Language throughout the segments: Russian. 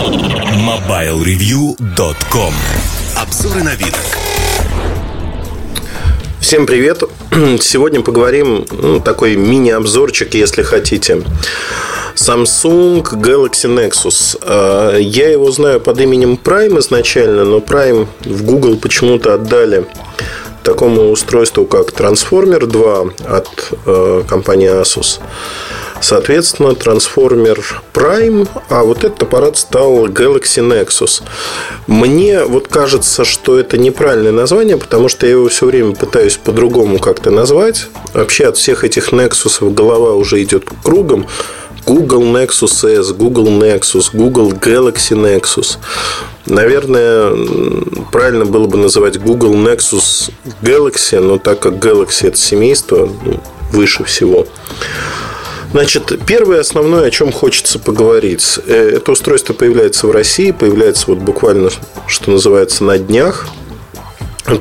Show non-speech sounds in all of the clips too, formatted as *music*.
MobileReview.com Обзоры на вид. Всем привет! *clears throat* Сегодня поговорим, ну, такой мини-обзорчик, если хотите. Samsung Galaxy Nexus. А, я его знаю под именем Prime изначально, но Prime в Google почему-то отдали такому устройству, как Transformer 2 от э, компании Asus. Соответственно, Transformer Prime, а вот этот аппарат стал Galaxy Nexus. Мне вот кажется, что это неправильное название, потому что я его все время пытаюсь по-другому как-то назвать. Вообще от всех этих Nexus голова уже идет кругом. Google Nexus S, Google Nexus, Google Galaxy Nexus. Наверное, правильно было бы называть Google Nexus Galaxy, но так как Galaxy это семейство, ну, выше всего. Значит, первое основное, о чем хочется поговорить. Э, это устройство появляется в России, появляется вот буквально, что называется, на днях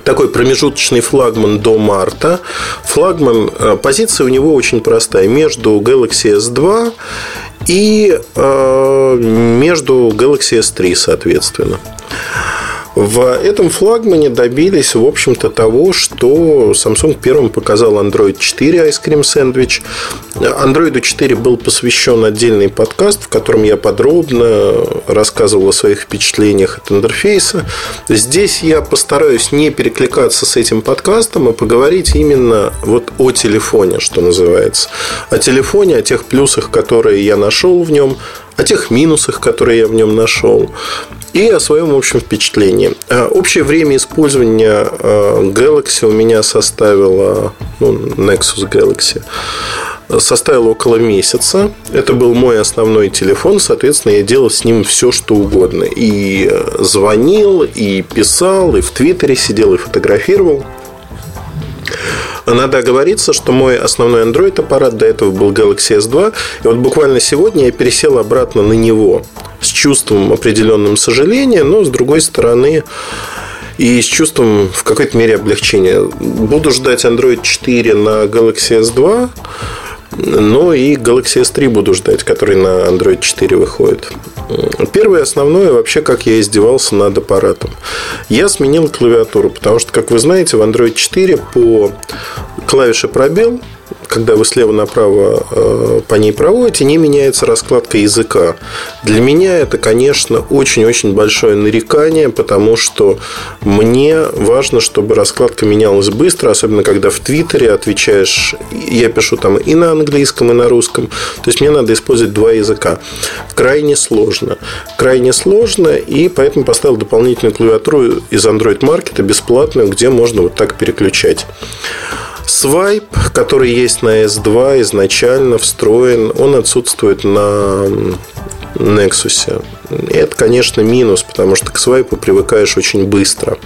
такой промежуточный флагман до марта. Флагман, э, позиция у него очень простая. Между Galaxy S2 и э, между Galaxy S3, соответственно. В этом флагмане добились, в общем-то, того, что Samsung первым показал Android 4 Ice Cream Sandwich. Android 4 был посвящен отдельный подкаст, в котором я подробно рассказывал о своих впечатлениях от интерфейса. Здесь я постараюсь не перекликаться с этим подкастом, а поговорить именно вот о телефоне, что называется. О телефоне, о тех плюсах, которые я нашел в нем, о тех минусах, которые я в нем нашел, и о своем общем впечатлении. А, общее время использования а, Galaxy у меня составило, ну, Nexus Galaxy, составило около месяца. Это был мой основной телефон, соответственно, я делал с ним все, что угодно. И звонил, и писал, и в Твиттере сидел, и фотографировал. Надо оговориться, что мой основной Android аппарат до этого был Galaxy S2. И вот буквально сегодня я пересел обратно на него с чувством определенным сожаления, но с другой стороны и с чувством в какой-то мере облегчения. Буду ждать Android 4 на Galaxy S2. Но и Galaxy S3 буду ждать, который на Android 4 выходит. Первое основное, вообще, как я издевался над аппаратом. Я сменил клавиатуру, потому что, как вы знаете, в Android 4 по клавише пробел когда вы слева направо э, по ней проводите, не меняется раскладка языка. Для меня это, конечно, очень-очень большое нарекание, потому что мне важно, чтобы раскладка менялась быстро, особенно когда в Твиттере отвечаешь, я пишу там и на английском, и на русском. То есть мне надо использовать два языка. Крайне сложно. Крайне сложно, и поэтому поставил дополнительную клавиатуру из Android Market бесплатную, где можно вот так переключать. Свайп, который есть на S2 изначально встроен, он отсутствует на Nexus. Это, конечно, минус, потому что к свайпу привыкаешь очень быстро.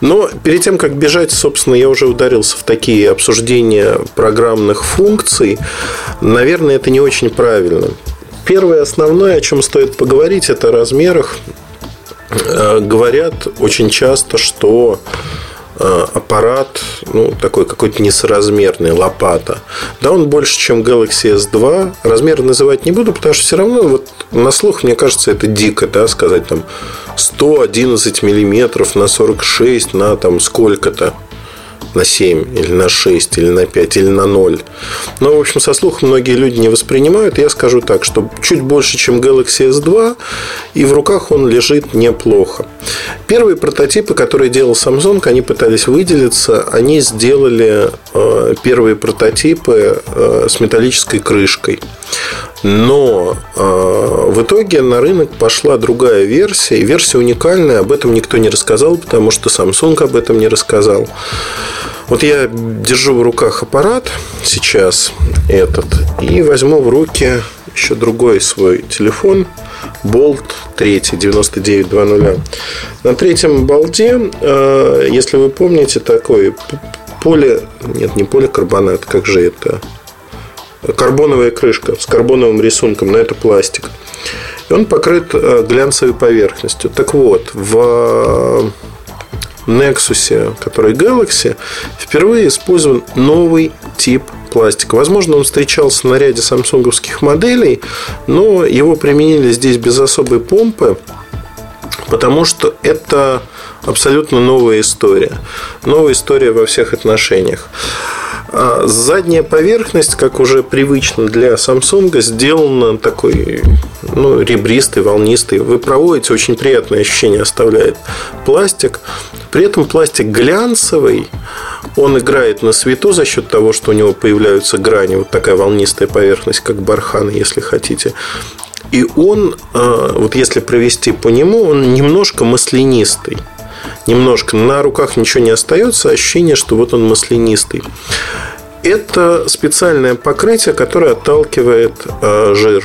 Но перед тем, как бежать, собственно, я уже ударился в такие обсуждения программных функций. Наверное, это не очень правильно. Первое основное, о чем стоит поговорить, это о размерах. Э, говорят очень часто, что аппарат, ну, такой какой-то несоразмерный, лопата. Да, он больше, чем Galaxy S2. Размер называть не буду, потому что все равно вот на слух, мне кажется, это дико, да, сказать там 111 миллиметров на 46 на там сколько-то на 7, или на 6, или на 5, или на 0. Но, в общем, со слухом многие люди не воспринимают. Я скажу так, что чуть больше, чем Galaxy S2, и в руках он лежит неплохо. Первые прототипы, которые делал Samsung, они пытались выделиться. Они сделали э, первые прототипы э, с металлической крышкой. Но э, в итоге на рынок пошла другая версия. Версия уникальная, об этом никто не рассказал, потому что Samsung об этом не рассказал. Вот я держу в руках аппарат сейчас этот и возьму в руки еще другой свой телефон Bolt 3 9920. На третьем болте, э, если вы помните, такой поле... Нет, не поликарбонат, как же это? Карбоновая крышка с карбоновым рисунком, но это пластик. И он покрыт э, глянцевой поверхностью. Так вот, в Nexus, который Galaxy, впервые использован новый тип пластика. Возможно, он встречался на ряде самсунговских моделей, но его применили здесь без особой помпы, потому что это абсолютно новая история. Новая история во всех отношениях. А задняя поверхность, как уже привычно для Samsung, сделана такой ну, ребристый, волнистый. Вы проводите, очень приятное ощущение оставляет пластик. При этом пластик глянцевый, он играет на свету за счет того, что у него появляются грани, вот такая волнистая поверхность, как бархан, если хотите. И он, а, вот если провести по нему, он немножко маслянистый немножко. На руках ничего не остается, ощущение, что вот он маслянистый. Это специальное покрытие, которое отталкивает э, жир.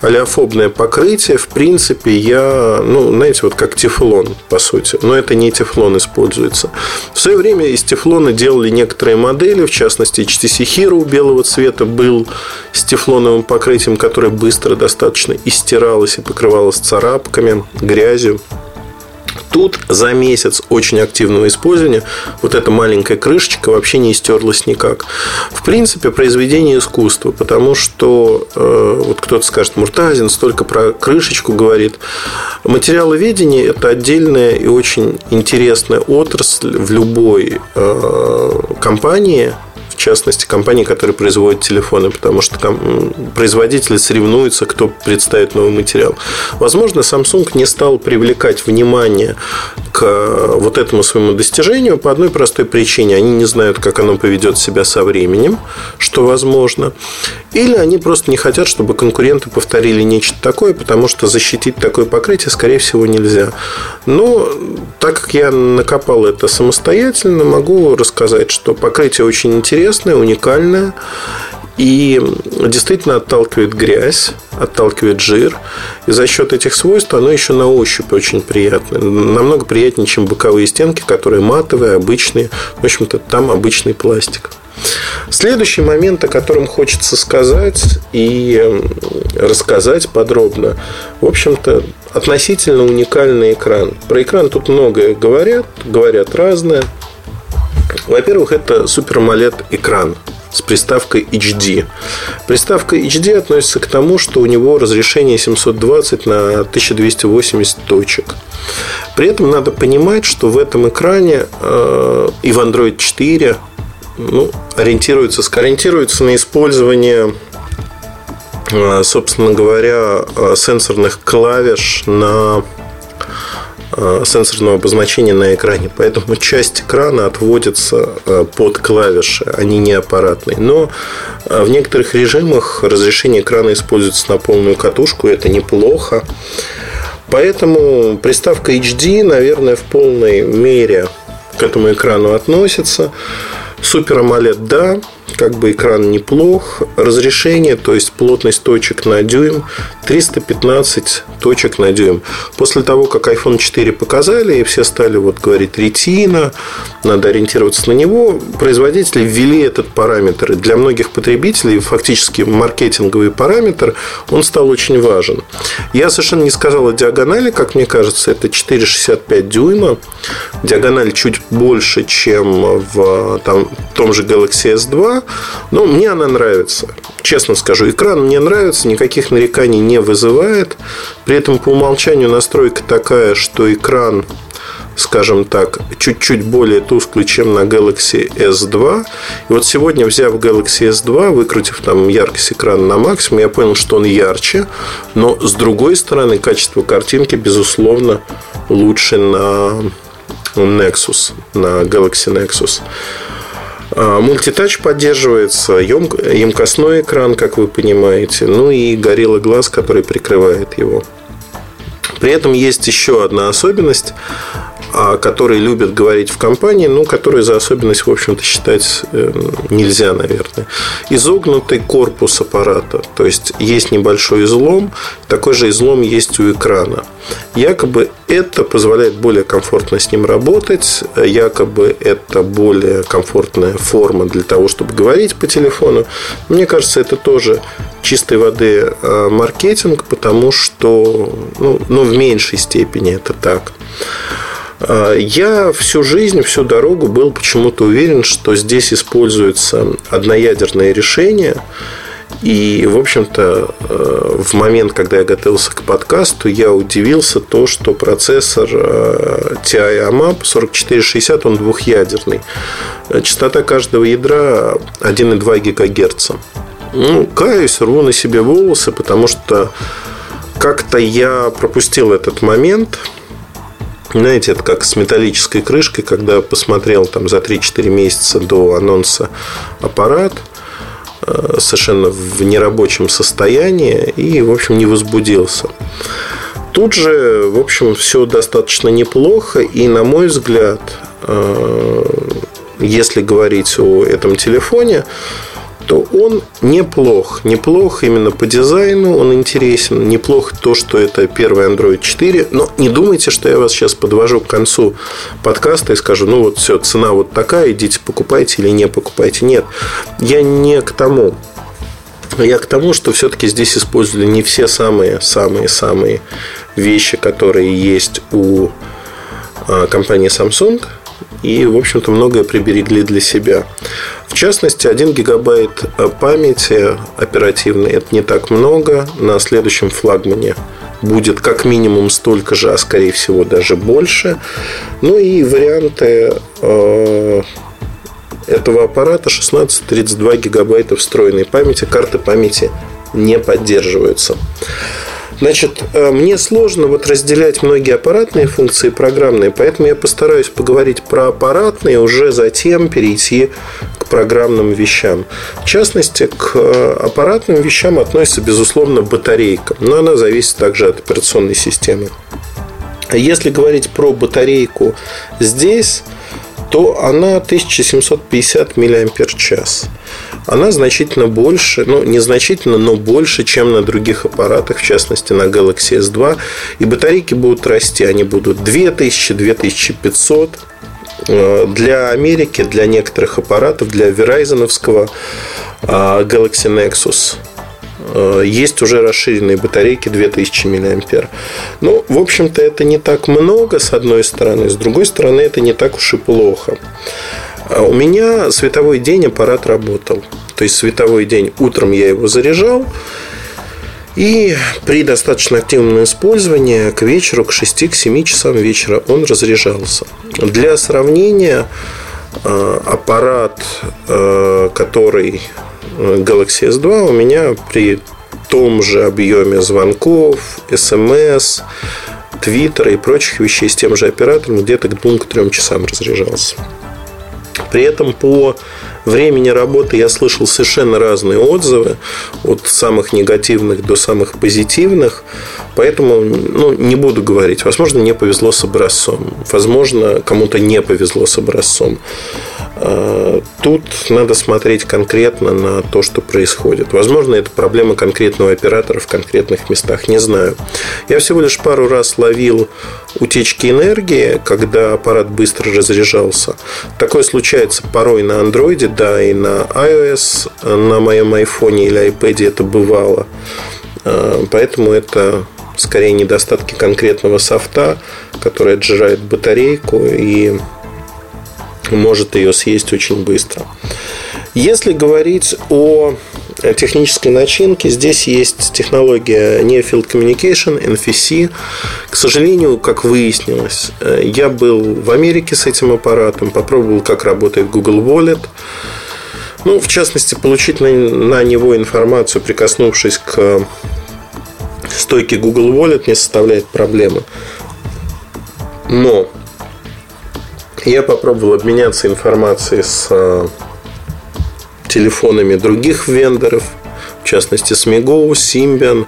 Олеофобное покрытие, в принципе, я, ну, знаете, вот как тефлон, по сути. Но это не тефлон используется. В свое время из тефлона делали некоторые модели, в частности, HTC Hero белого цвета был с тефлоновым покрытием, которое быстро достаточно истиралось и покрывалось царапками, грязью. Тут за месяц очень активного использования вот эта маленькая крышечка вообще не стерлась никак. В принципе, произведение искусства, потому что э, вот кто-то скажет, Муртазин столько про крышечку говорит. Материаловедение – это отдельная и очень интересная отрасль в любой э, компании, частности, компании, которые производят телефоны, потому что производители соревнуются, кто представит новый материал. Возможно, Samsung не стал привлекать внимание к вот этому своему достижению по одной простой причине. Они не знают, как оно поведет себя со временем, что возможно. Или они просто не хотят, чтобы конкуренты повторили нечто такое, потому что защитить такое покрытие, скорее всего, нельзя. Но так как я накопал это самостоятельно, могу рассказать, что покрытие очень интересное, уникальное. И действительно отталкивает грязь, отталкивает жир. И за счет этих свойств оно еще на ощупь очень приятное. Намного приятнее, чем боковые стенки, которые матовые, обычные. В общем-то, там обычный пластик. Следующий момент, о котором хочется сказать и рассказать подробно, в общем-то, относительно уникальный экран. Про экран тут многое говорят, говорят разное. Во-первых, это Super AMOLED экран с приставкой HD. Приставка HD относится к тому, что у него разрешение 720 на 1280 точек. При этом надо понимать, что в этом экране э, и в Android 4 ну, ориентируется, ориентируется на использование э, собственно говоря, э, сенсорных клавиш на Э, сенсорного обозначения на экране. Поэтому часть экрана отводится под клавиши, они не аппаратные. Но в некоторых режимах разрешение экрана используется на полную катушку, это неплохо. Поэтому приставка HD, наверное, в полной мере к этому экрану относится. Супер AMOLED, да, как бы экран неплох. Разрешение, то есть плотность точек на дюйм 315 точек на дюйм. После того, как iPhone 4 показали, и все стали вот говорить ретина, надо ориентироваться на него, производители ввели этот параметр. И для многих потребителей, фактически маркетинговый параметр, он стал очень важен. Я совершенно не сказал о диагонали, как мне кажется, это 4,65 дюйма. Диагональ чуть больше, чем в там, том же Galaxy S2, но мне она нравится. Честно скажу, экран мне нравится, никаких нареканий не вызывает. При этом по умолчанию настройка такая, что экран скажем так, чуть-чуть более тусклый, чем на Galaxy S2. И вот сегодня, взяв Galaxy S2, выкрутив там яркость экрана на максимум, я понял, что он ярче, но с другой стороны, качество картинки, безусловно, лучше на Nexus, на Galaxy Nexus. А, мультитач поддерживается, емкостной экран, как вы понимаете, ну и горелый глаз, который прикрывает его. При этом есть еще одна особенность о которой любят говорить в компании, но которую за особенность, в общем-то, считать э, нельзя, наверное. Изогнутый корпус аппарата. То есть, есть небольшой излом, такой же излом есть у экрана. Якобы это позволяет более комфортно с ним работать, якобы это более комфортная форма для того, чтобы говорить по телефону. Мне кажется, это тоже чистой воды э, маркетинг, потому что ну, ну, в меньшей степени это так. А, я всю жизнь, всю дорогу был почему-то уверен, что здесь используется одноядерное решение. И, в общем-то, э, в момент, когда я готовился к подкасту, я удивился то, что процессор э, TI AMAP 4460, он двухъядерный. Частота каждого ядра 1,2 ГГц. Ну, каюсь, рву на себе волосы, потому что как-то я пропустил этот момент. Знаете, это как с металлической крышкой, когда посмотрел там за 3-4 месяца до анонса аппарат э, совершенно в нерабочем состоянии и, в общем, не возбудился. Тут же, в общем, все достаточно неплохо, и, на мой взгляд, э, если говорить о этом телефоне, то он неплох. Неплох именно по дизайну, он интересен. Неплохо то, что это первый Android 4. Но не думайте, что я вас сейчас подвожу к концу подкаста и скажу, ну вот все, цена вот такая, идите покупайте или не покупайте. Нет, я не к тому. Я к тому, что все-таки здесь использовали не все самые-самые-самые вещи, которые есть у а, компании Samsung – и, в общем-то, многое приберегли для себя. В частности, 1 гигабайт памяти оперативной – это не так много. На следующем флагмане будет как минимум столько же, а скорее всего даже больше. Ну и варианты э, этого аппарата 16-32 гигабайта встроенной памяти. Карты памяти не поддерживаются. Значит, э, мне сложно вот разделять многие аппаратные функции и программные, поэтому я постараюсь поговорить про аппаратные, уже затем перейти к программным вещам. В частности, к э, аппаратным вещам относится, безусловно, батарейка, но она зависит также от операционной системы. Если говорить про батарейку здесь, то она 1750 мАч она значительно больше, ну, незначительно, но больше, чем на других аппаратах, в частности, на Galaxy S2. И батарейки будут расти, они будут 2000-2500. Э, для Америки, для некоторых аппаратов, для Verizon э, Galaxy Nexus э, есть уже расширенные батарейки 2000 мА. Ну, в общем-то, это не так много, с одной стороны. С другой стороны, это не так уж и плохо. А у меня световой день аппарат работал. То есть световой день утром я его заряжал. И при достаточно активном использовании к вечеру, к 6-7 часам вечера он разряжался. Для сравнения, э, аппарат, э, который э, Galaxy S2 у меня при том же объеме звонков, смс, твиттера и прочих вещей с тем же оператором где-то к 2-3 часам разряжался. При этом по времени работы я слышал совершенно разные отзывы, от самых негативных до самых позитивных. Поэтому ну, не буду говорить. Возможно, мне повезло с образцом. Возможно, кому-то не повезло с образцом. А, тут надо смотреть конкретно на то, что происходит. Возможно, это проблема конкретного оператора в конкретных местах. Не знаю. Я всего лишь пару раз ловил утечки энергии, когда аппарат быстро разряжался. Такое случается порой на андроиде, да, и на iOS, на моем айфоне или iPad это бывало. А, поэтому это скорее недостатки конкретного софта, который отжирает батарейку и может ее съесть очень быстро. Если говорить о технической начинке, здесь есть технология Near Field Communication, NFC. К сожалению, как выяснилось, я был в Америке с этим аппаратом, попробовал, как работает Google Wallet. Ну, в частности, получить на, на него информацию, прикоснувшись к стойки Google Wallet не составляет проблемы. Но я попробовал обменяться информацией с э, телефонами других вендоров, в частности с Migo, Symbian,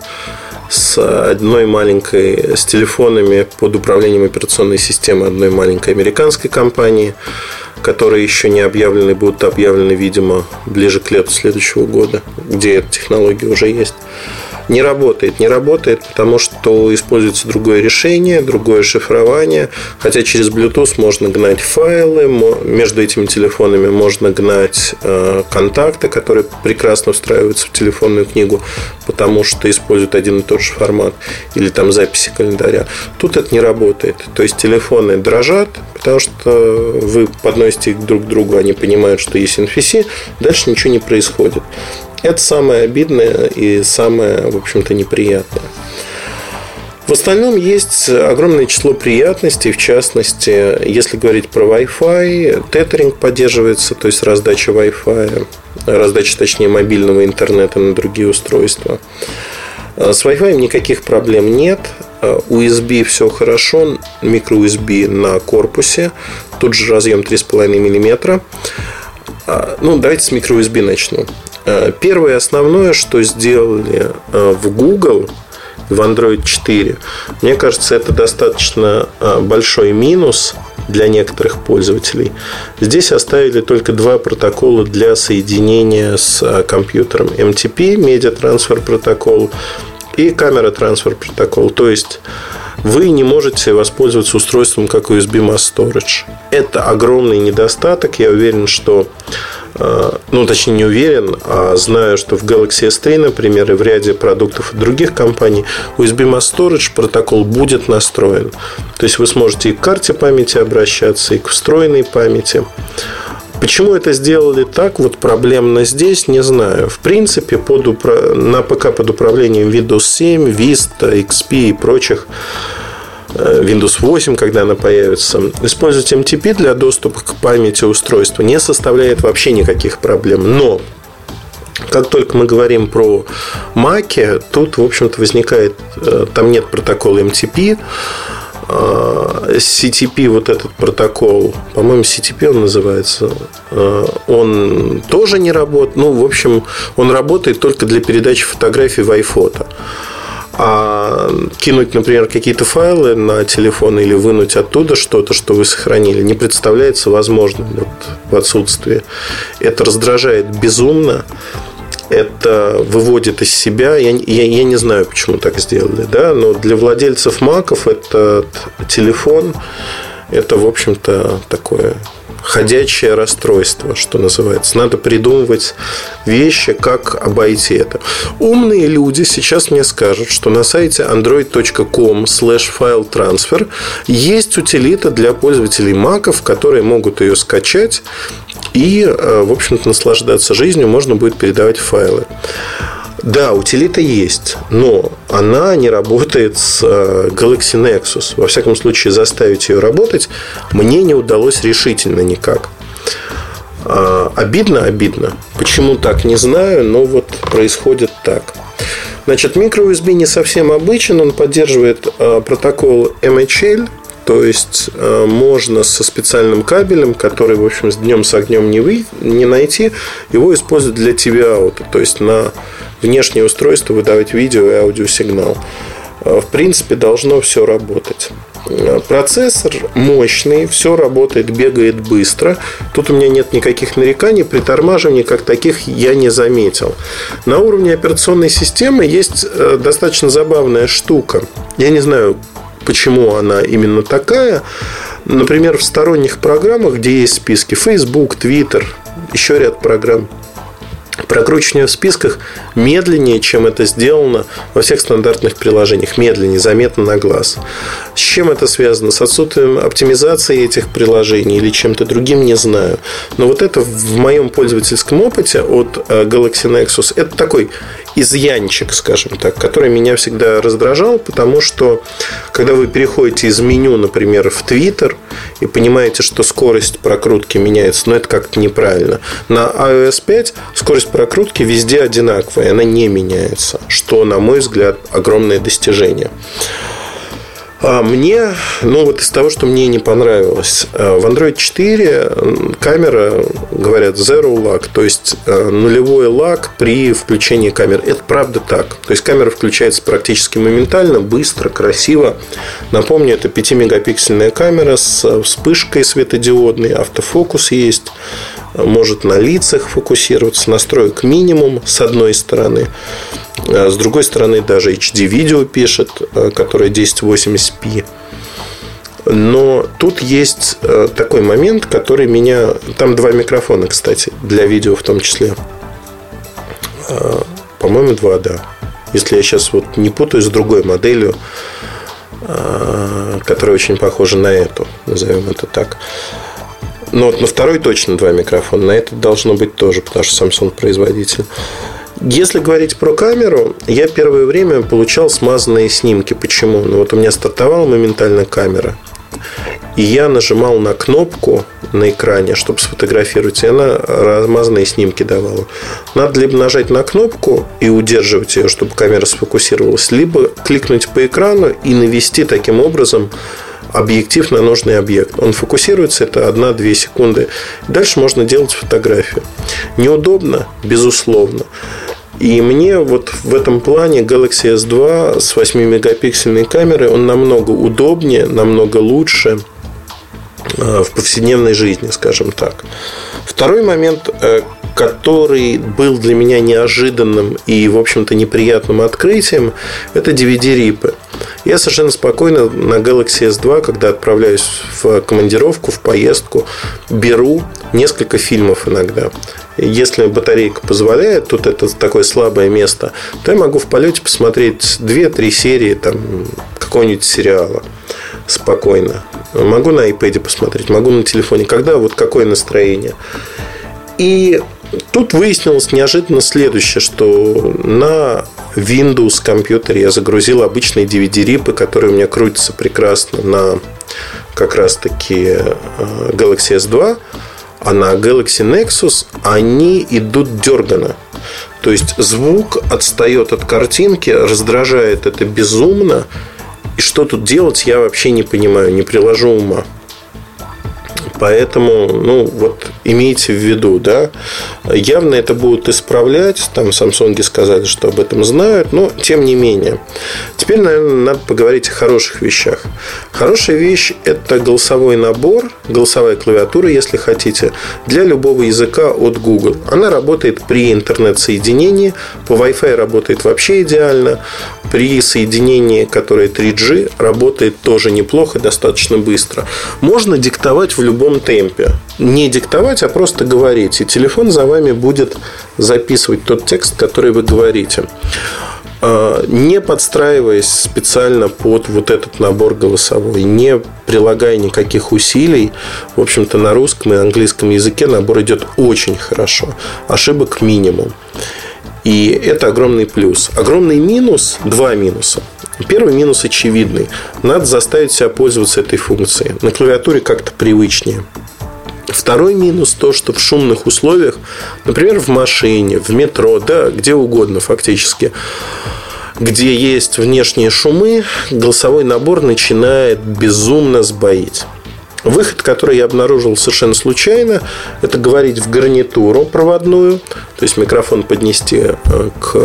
с одной маленькой, с телефонами под управлением операционной системы одной маленькой американской компании, которые еще не объявлены, будут объявлены, видимо, ближе к лету следующего года, где эта технология уже есть. Не работает. Не работает, потому что используется другое решение, другое шифрование. Хотя через Bluetooth можно гнать файлы, между этими телефонами можно гнать э, контакты, которые прекрасно встраиваются в телефонную книгу, потому что используют один и тот же формат. Или там записи календаря. Тут это не работает. То есть телефоны дрожат, потому что вы подносите их друг к другу, они понимают, что есть NFC, дальше ничего не происходит. Это самое обидное и самое, в общем-то, неприятное. В остальном есть огромное число приятностей, в частности, если говорить про Wi-Fi, тethering поддерживается, то есть раздача Wi-Fi, раздача, точнее, мобильного интернета на другие устройства. С Wi-Fi никаких проблем нет. USB все хорошо, микро-USB на корпусе, тут же разъем 3,5 мм. Ну, давайте с микро-USB начну. Э, первое основное, что сделали э, в Google в Android 4, мне кажется, это достаточно большой минус для некоторых пользователей. Здесь оставили только два протокола для соединения с компьютером. MTP, Media Transfer Protocol, и камера Transfer Protocol. То есть вы не можете воспользоваться устройством как USB Mass Storage. Это огромный недостаток. Я уверен, что Э, ну, точнее, не уверен, а знаю, что в Galaxy S3, например, и в ряде продуктов других компаний USB Mass Storage протокол будет настроен. То есть вы сможете и к карте памяти обращаться, и к встроенной памяти. Почему это сделали так, вот проблемно здесь, не знаю. В принципе, под упра... на ПК под управлением Windows 7, Vista, XP и прочих Э, Windows 8, когда она появится, использовать MTP для доступа к памяти устройства не составляет вообще никаких проблем. Но как только мы говорим про Mac, тут, в общем-то, возникает, э, там нет протокола MTP, CTP, вот этот протокол, по-моему, CTP он называется, он тоже не работает. Ну, в общем, он работает только для передачи фотографий в iPhoto. А кинуть, например, какие-то файлы на телефон или вынуть оттуда что-то, что вы сохранили, не представляется возможным вот, в отсутствии. Это раздражает безумно это выводит из себя. Я, я, я не знаю, почему так сделали, да, но для владельцев маков этот телефон это, в общем-то, такое ходячее расстройство, что называется. Надо придумывать вещи, как обойти это. Умные люди сейчас мне скажут, что на сайте android.com slash file transfer есть утилита для пользователей маков, которые могут ее скачать и, э, в общем-то, наслаждаться жизнью, можно будет передавать файлы. Да, утилита есть, но она не работает с э, Galaxy Nexus. Во всяком случае, заставить ее работать мне не удалось решительно никак. А, обидно, обидно. Почему так, не знаю, но вот происходит так. Значит, microUSB не совсем обычен, он поддерживает э, протокол MHL, то есть э, можно со специальным кабелем, который, в общем, с днем с огнем не, вы, не найти, его использовать для TV-аута, то есть на внешнее устройство выдавать видео и аудиосигнал. Э, в принципе, должно все работать. Э, процессор мощный, все работает, бегает быстро. Тут у меня нет никаких нареканий, притормаживаний как таких я не заметил. На уровне операционной системы есть достаточно забавная штука. Я не знаю, почему она именно такая. Например, в сторонних программах, где есть списки Facebook, Twitter, еще ряд программ, прокручивание в списках медленнее, чем это сделано во всех стандартных приложениях. Медленнее, заметно на глаз. С чем это связано? С отсутствием оптимизации этих приложений или чем-то другим, не знаю. Но вот это в моем пользовательском опыте от э, Galaxy Nexus это такой изъянчик, скажем так, который меня всегда раздражал, потому что когда вы переходите из меню, например, в Twitter и понимаете, что скорость прокрутки меняется, но это как-то неправильно. На iOS 5 скорость прокрутки везде одинаковая, она не меняется, что, на мой взгляд, огромное достижение. А мне, ну вот из того, что мне не понравилось, э, в Android 4 камера, говорят, zero lag, то есть э, нулевой лаг при включении камеры. Это правда так. То есть камера включается практически моментально, быстро, красиво. Напомню, это 5-мегапиксельная камера с вспышкой светодиодной, автофокус есть. Может на лицах фокусироваться, настроек минимум с одной стороны. А с другой стороны, даже HD-видео пишет, э, которое 1080p. Но тут есть э, такой момент, который меня... Там два микрофона, кстати, для видео в том числе. По-моему, два, да. Если я сейчас вот не путаю с другой моделью, которая очень похожа на эту, назовем это так. Но вот на второй точно два микрофона, на этот должно быть тоже, потому что Samsung производитель. Если говорить про камеру, я первое время получал смазанные снимки. Почему? Ну вот у меня стартовала моментально камера. И я нажимал на кнопку на экране, чтобы сфотографировать, и она размазанные снимки давала. Надо либо нажать на кнопку и удерживать ее, чтобы камера сфокусировалась, либо кликнуть по экрану и навести таким образом объектив на нужный объект. Он фокусируется, это 1-2 секунды. Дальше можно делать фотографию. Неудобно, безусловно. И мне вот в этом плане Galaxy S2 с 8-мегапиксельной камерой, он намного удобнее, намного лучше э, в повседневной жизни, скажем так. Второй момент, э, который был для меня неожиданным и, в общем-то, неприятным открытием, это DVD-рипы. Я совершенно спокойно на Galaxy S2, когда отправляюсь в командировку, в поездку, беру несколько фильмов иногда. Если батарейка позволяет, тут это такое слабое место, то я могу в полете посмотреть 2-3 серии там, какого-нибудь сериала спокойно. Могу на iPad посмотреть, могу на телефоне. Когда, вот какое настроение. И Тут выяснилось неожиданно следующее, что на Windows компьютере я загрузил обычные DVD-рипы, которые у меня крутятся прекрасно на как раз-таки э, Galaxy S2, а на Galaxy Nexus они идут дергано. То есть звук отстает от картинки, раздражает это безумно. И что тут делать, я вообще не понимаю, не приложу ума. Поэтому, ну, вот имейте в виду, да, явно это будут исправлять, там Samsung сказали, что об этом знают, но тем не менее. Теперь, наверное, надо поговорить о хороших вещах. Хорошая вещь – это голосовой набор, голосовая клавиатура, если хотите, для любого языка от Google. Она работает при интернет-соединении, по Wi-Fi работает вообще идеально, при соединении, которое 3G, работает тоже неплохо, достаточно быстро. Можно диктовать в любом темпе. Не диктовать, а просто говорить. И телефон за вами будет записывать тот текст, который вы говорите а, не подстраиваясь специально под вот этот набор голосовой, не прилагая никаких усилий, в общем-то, на русском и английском языке набор идет очень хорошо. Ошибок минимум. И это огромный плюс. Огромный минус, два минуса. Первый минус очевидный. Надо заставить себя пользоваться этой функцией. На клавиатуре как-то привычнее. Второй минус то, что в шумных условиях, например, в машине, в метро, да, где угодно фактически, где есть внешние шумы, голосовой набор начинает безумно сбоить. Выход, который я обнаружил совершенно случайно, это говорить в гарнитуру проводную, то есть микрофон поднести э, к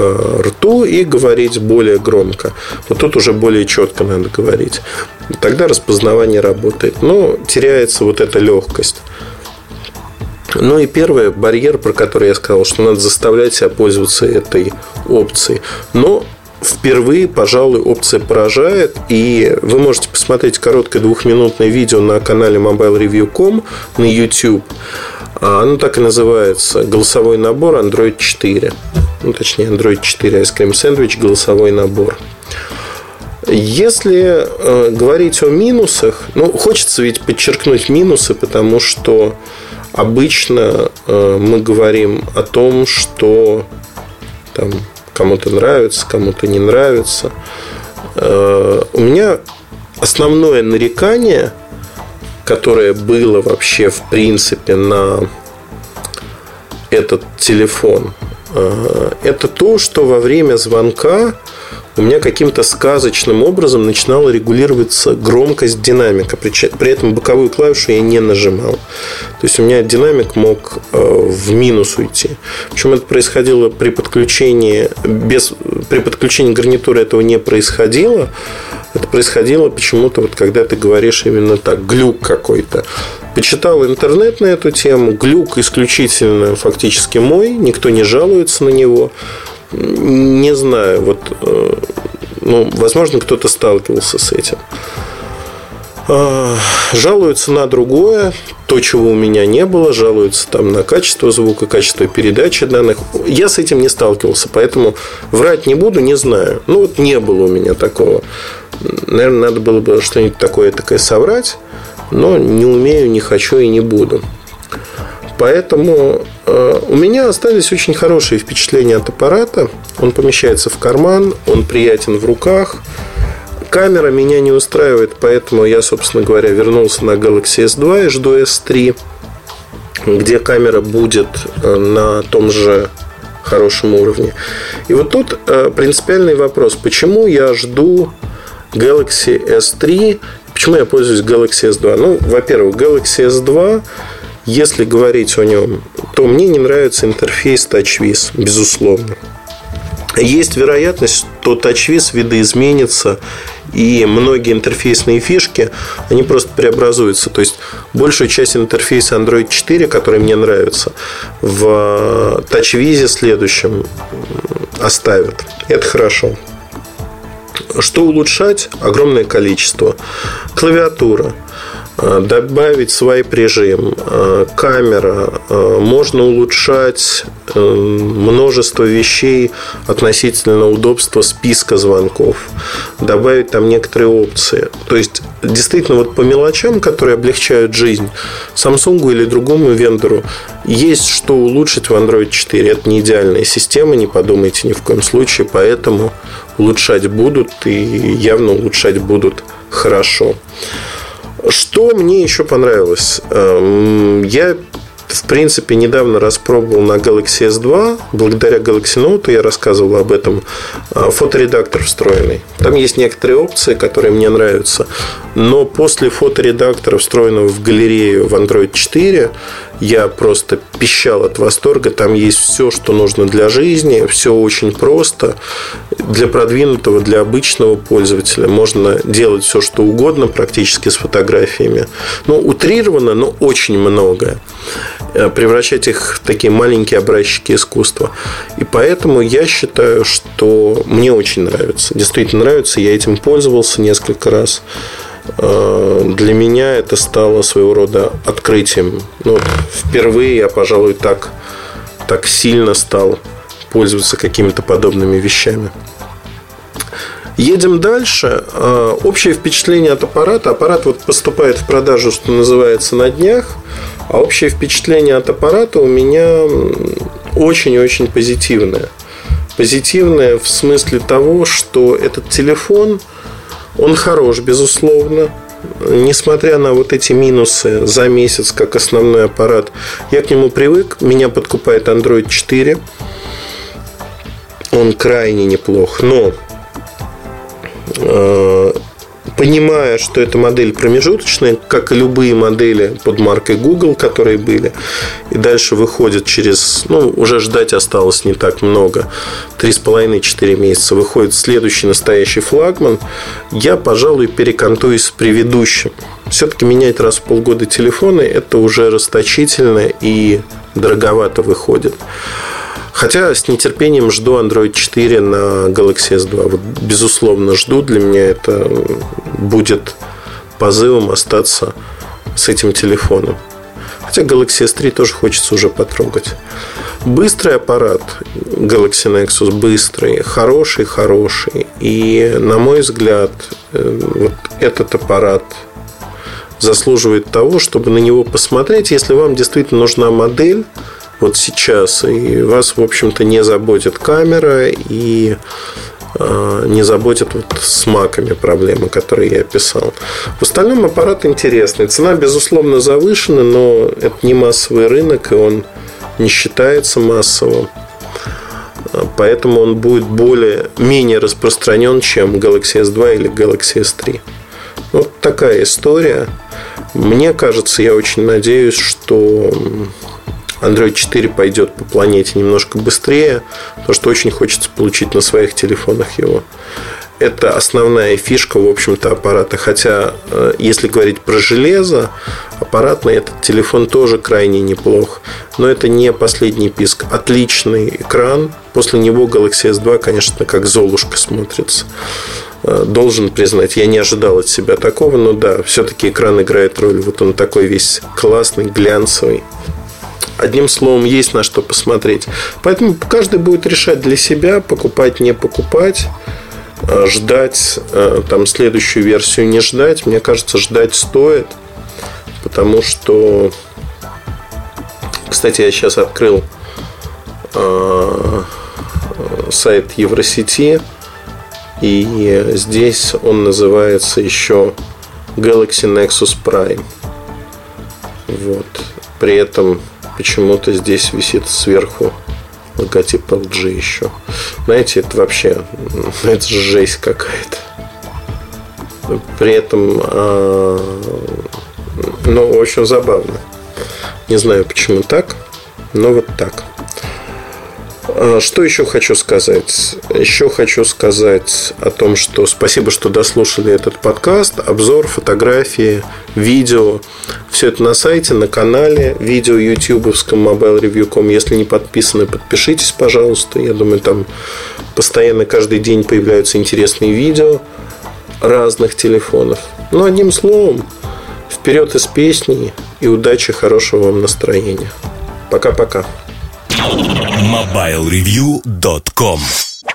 рту и говорить более громко. Вот тут уже более четко надо говорить. Тогда распознавание работает. Но теряется вот эта легкость. Ну и первый барьер, про который я сказал, что надо заставлять себя пользоваться этой опцией. Но впервые, пожалуй, опция поражает. И вы можете посмотреть короткое двухминутное видео на канале mobilereview.com на YouTube. А, оно так и называется «Голосовой набор Android 4». Ну, точнее, Android 4 Ice Cream Sandwich «Голосовой набор». Если э, говорить о минусах, ну, хочется ведь подчеркнуть минусы, потому что обычно э, мы говорим о том, что там кому-то нравится, кому-то не нравится. Э, у меня основное нарекание, которое было вообще в принципе на этот телефон, э, это то, что во время звонка у меня каким-то сказочным образом начинала регулироваться громкость динамика. При этом боковую клавишу я не нажимал. То есть у меня динамик мог э, в минус уйти. Причем это происходило при подключении, без, при подключении гарнитуры этого не происходило. Это происходило почему-то, вот когда ты говоришь именно так, глюк какой-то. Почитал интернет на эту тему. Глюк исключительно фактически мой. Никто не жалуется на него. Не знаю, вот, э, ну, возможно, кто-то сталкивался с этим. А, жалуются на другое, то, чего у меня не было, жалуются там на качество звука, качество передачи данных. Я с этим не сталкивался, поэтому врать не буду, не знаю. Ну, вот не было у меня такого. Наверное, надо было бы что-нибудь такое такое соврать, но не умею, не хочу и не буду. Поэтому э, у меня остались очень хорошие впечатления от аппарата. Он помещается в карман, он приятен в руках. Камера меня не устраивает, поэтому я, собственно говоря, вернулся на Galaxy S2 и жду S3, где камера будет э, на том же хорошем уровне. И вот тут э, принципиальный вопрос. Почему я жду Galaxy S3? Почему я пользуюсь Galaxy S2? Ну, во-первых, Galaxy S2 если говорить о нем, то мне не нравится интерфейс TouchWiz, безусловно. Есть вероятность, что TouchWiz видоизменится и многие интерфейсные фишки, они просто преобразуются. То есть, большую часть интерфейса Android 4, который мне нравится, в TouchWiz следующем оставят. Это хорошо. Что улучшать? Огромное количество. Клавиатура – добавить свайп режим, э, камера, э, можно улучшать множество вещей относительно удобства списка звонков, добавить там некоторые опции. То есть, действительно, вот по мелочам, которые облегчают жизнь Samsung или другому вендору, есть что улучшить в Android 4. Это не идеальная система, не подумайте ни в коем случае, поэтому улучшать будут и явно улучшать будут хорошо. Что мне еще понравилось? Эм, я в принципе, недавно распробовал на Galaxy S2. Благодаря Galaxy Note я рассказывал об этом. Э, фоторедактор встроенный. Там есть некоторые опции, которые мне нравятся. Но после фоторедактора, встроенного в галерею в Android 4, я просто пищал от восторга. Там есть все, что нужно для жизни. Все очень просто. Для продвинутого, для обычного пользователя можно делать все, что угодно практически с фотографиями. Ну, утрированно, но очень многое. Э, превращать их в такие маленькие образчики искусства. И поэтому я считаю, что мне очень нравится. Действительно нравится. Я этим пользовался несколько раз. Э, для меня это стало своего рода открытием. Ну, впервые я, пожалуй, так, так сильно стал пользоваться какими-то подобными вещами. Едем дальше. Э, общее впечатление от аппарата. Аппарат вот поступает в продажу, что называется, на днях. А общее впечатление от аппарата у меня очень-очень позитивное. Позитивное в смысле того, что этот телефон – он хорош, безусловно. Несмотря на вот эти минусы за месяц, как основной аппарат, я к нему привык. Меня подкупает Android 4. Он крайне неплох. Но э, понимая, что эта модель промежуточная, как и любые модели под маркой Google, которые были, и дальше выходит через, ну, уже ждать осталось не так много, 3,5-4 месяца, выходит следующий настоящий флагман, я, пожалуй, перекантуюсь с предыдущим. Все-таки менять раз в полгода телефоны, это уже расточительно и дороговато выходит. Хотя с нетерпением жду Android 4 на Galaxy S2. Вот, безусловно, жду. Для меня это будет позывом остаться с этим телефоном. Хотя Galaxy S3 тоже хочется уже потрогать. Быстрый аппарат Galaxy Nexus быстрый, хороший, хороший. И, на мой взгляд, э, вот этот аппарат заслуживает того, чтобы на него посмотреть, если вам действительно нужна модель, вот сейчас. И вас, в общем-то, не заботит камера и а, не заботит вот с маками проблемы, которые я описал. В остальном аппарат интересный. Цена, безусловно, завышена, но это не массовый рынок, и он не считается массовым. Поэтому он будет более, менее распространен, чем Galaxy S2 или Galaxy S3. Вот такая история. Мне кажется, я очень надеюсь, что Android 4 пойдет по планете немножко быстрее, потому что очень хочется получить на своих телефонах его. Это основная фишка, в общем-то, аппарата. Хотя, э, если говорить про железо, Аппаратный этот телефон тоже крайне неплох. Но это не последний писк. Отличный экран. После него Galaxy S2, конечно, как Золушка смотрится. Э, должен признать, я не ожидал от себя такого, но да, все-таки экран играет роль. Вот он такой весь классный, глянцевый. Одним словом, есть на что посмотреть. Поэтому каждый будет решать для себя, покупать, не покупать, э, ждать, э, там, следующую версию не ждать. Мне кажется, ждать стоит, потому что... Кстати, я сейчас открыл сайт Евросети, и здесь он называется еще Galaxy Nexus Prime. Вот. При этом почему-то здесь висит сверху логотип LG еще. Знаете, это вообще ну, это же жесть какая-то. При этом, а, ну, очень забавно. Не знаю, почему так, но вот так. А, что еще хочу сказать? Еще хочу сказать о том, что спасибо, что дослушали этот подкаст. Обзор, фотографии, видео. Все это на сайте, на канале, видео ютубовском mobilereview.com. Если не подписаны, подпишитесь, пожалуйста. Я думаю, там постоянно каждый день появляются интересные видео разных телефонов. Ну, одним словом, вперед из песни и удачи, хорошего вам настроения. Пока-пока. MobileReview.com